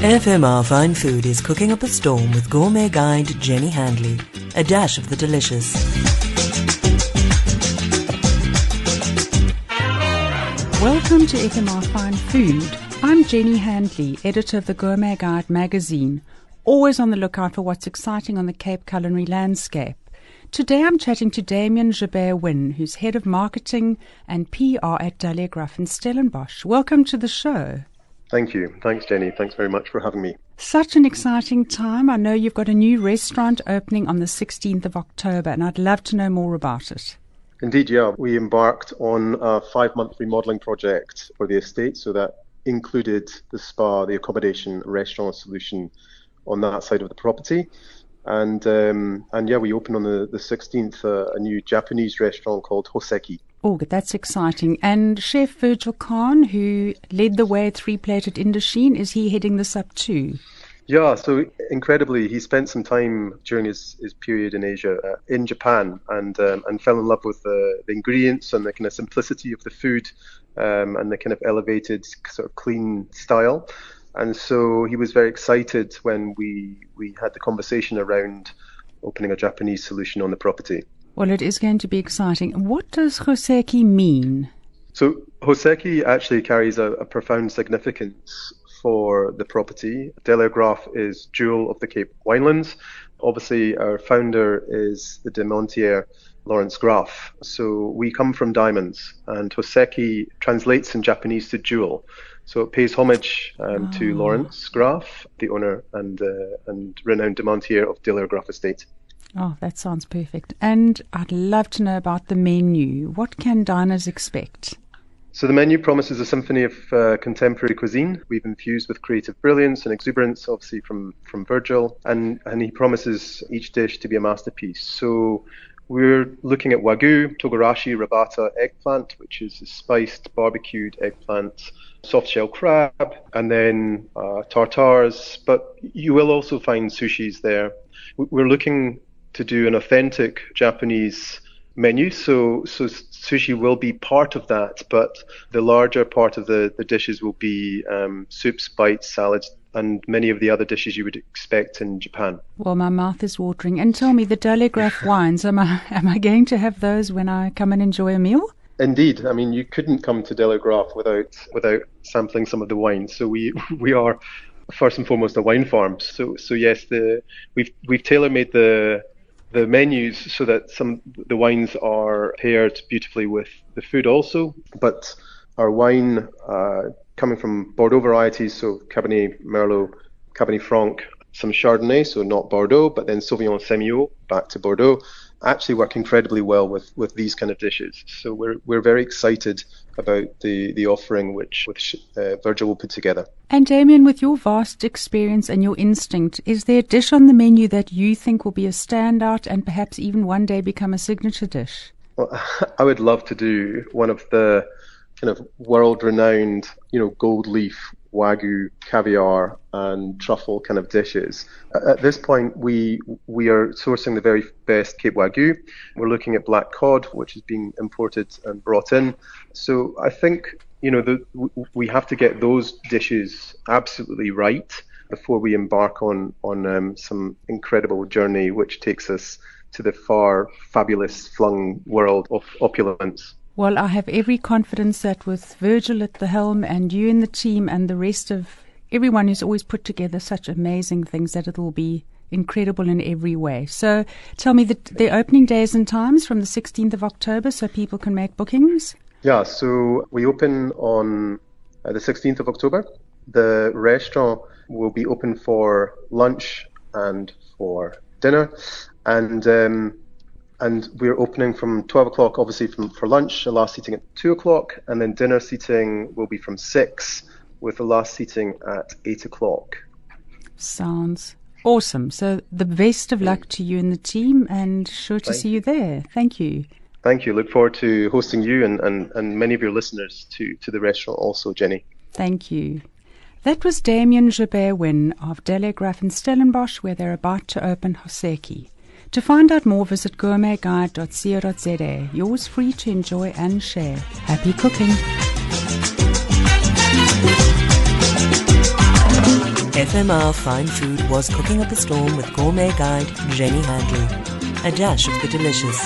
FMR Fine Food is cooking up a storm with gourmet guide Jenny Handley. A dash of the delicious. Welcome to FMR Fine Food. I'm Jenny Handley, editor of the Gourmet Guide magazine, always on the lookout for what's exciting on the Cape culinary landscape. Today I'm chatting to Damien Joubert Winn, who's head of marketing and PR at Delaire Graff in Stellenbosch. Welcome to the show. Thank you. Thanks, Jenny. Thanks very much for having me. Such an exciting time. I know you've got a new restaurant opening on the 16th of October, and I'd love to know more about it. Indeed, yeah. We embarked on a five month remodeling project for the estate, so that included the spa, the accommodation, restaurant solution on that side of the property. And um, and yeah, we opened on the, the 16th uh, a new Japanese restaurant called Hoseki. Oh, that's exciting. And Chef Virgil Kahn, who led the way at Three Plated Indochine, is he heading this up too? Yeah, so incredibly, he spent some time during his, his period in Asia, uh, in Japan, and um, and fell in love with the, the ingredients and the kind of simplicity of the food, um, and the kind of elevated, sort of clean style. And so he was very excited when we we had the conversation around opening a Japanese solution on the property. Well, it is going to be exciting. What does Hoseki mean? So Hoseki actually carries a, a profound significance for the property. Delaire Graff is jewel of the Cape Winelands. Obviously, our founder is the de Montier Laurence Graff. So we come from diamonds, and Hoseki translates in Japanese to jewel. So it pays homage um, oh. to Laurence Graff, the owner and uh, and renowned diamantaire of Delaire Graff Estate. Oh, that sounds perfect. And I'd love to know about the menu. What can diners expect? So the menu promises a symphony of uh, contemporary cuisine. We've infused with creative brilliance and exuberance, obviously from from Virgil, and and he promises each dish to be a masterpiece. So we're looking at wagyu, togarashi, robata, eggplant, which is a spiced barbecued eggplant, soft shell crab, and then uh, tartars. But you will also find sushis there. We're looking to do an authentic Japanese menu. So, so sushi will be part of that, but the larger part of the, the dishes will be um, soups, bites, salads, and many of the other dishes you would expect in Japan. Well, my mouth is watering. And tell me, the Delaire Graff wines, am I, am I going to have those when I come and enjoy a meal? Indeed, I mean you couldn't come to Delaire Graff without without sampling some of the wines. So we we are first and foremost a wine farm. So so yes, the we've we've tailor made the the menus so that some the wines are paired beautifully with the food also. But our wine uh, coming from Bordeaux varieties, so Cabernet Merlot, Cabernet Franc, some Chardonnay, so not Bordeaux, but then Sauvignon Semillon back to Bordeaux, actually work incredibly well with, with these kind of dishes. So we're we're very excited about the, the offering which, which uh, Virgil will put together. And Damien, with your vast experience and your instinct, is there a dish on the menu that you think will be a standout and perhaps even one day become a signature dish? Well, I would love to do one of the kind of world-renowned, you know, gold leaf wagyu, caviar, and truffle kind of dishes. At this point, we we are sourcing the very best Cape Wagyu. We're looking at black cod, which is being imported and brought in. So I think you know the, we have to get those dishes absolutely right before we embark on on um, some incredible journey, which takes us to the far fabulous flung world of opulence. Well, I have every confidence that with Virgil at the helm and you in the team and the rest of everyone who's always put together such amazing things that it will be incredible in every way. So tell me the, the opening days and times from the 16th of October so people can make bookings. Yeah, so we open on uh, the 16th of October. The restaurant will be open for lunch and for dinner. And um, and we're opening from 12 o'clock, obviously from, for lunch, the last seating at 2 o'clock, and then dinner seating will be from 6, with the last seating at 8 o'clock. Sounds awesome. So, the best of luck to you and the team, and sure to Thank see you there. Thank you. Thank you. Look forward to hosting you and, and, and many of your listeners to, to the restaurant also, Jenny. Thank you. That was Damien Joubert Winn of Delaire Graff in Stellenbosch, where they're about to open Hoseki. To find out more, visit gourmetguide.co.za. Yours free to enjoy and share. Happy cooking! FMR Fine Food was cooking up a storm with gourmet guide Jenny Handley. A dash of the delicious.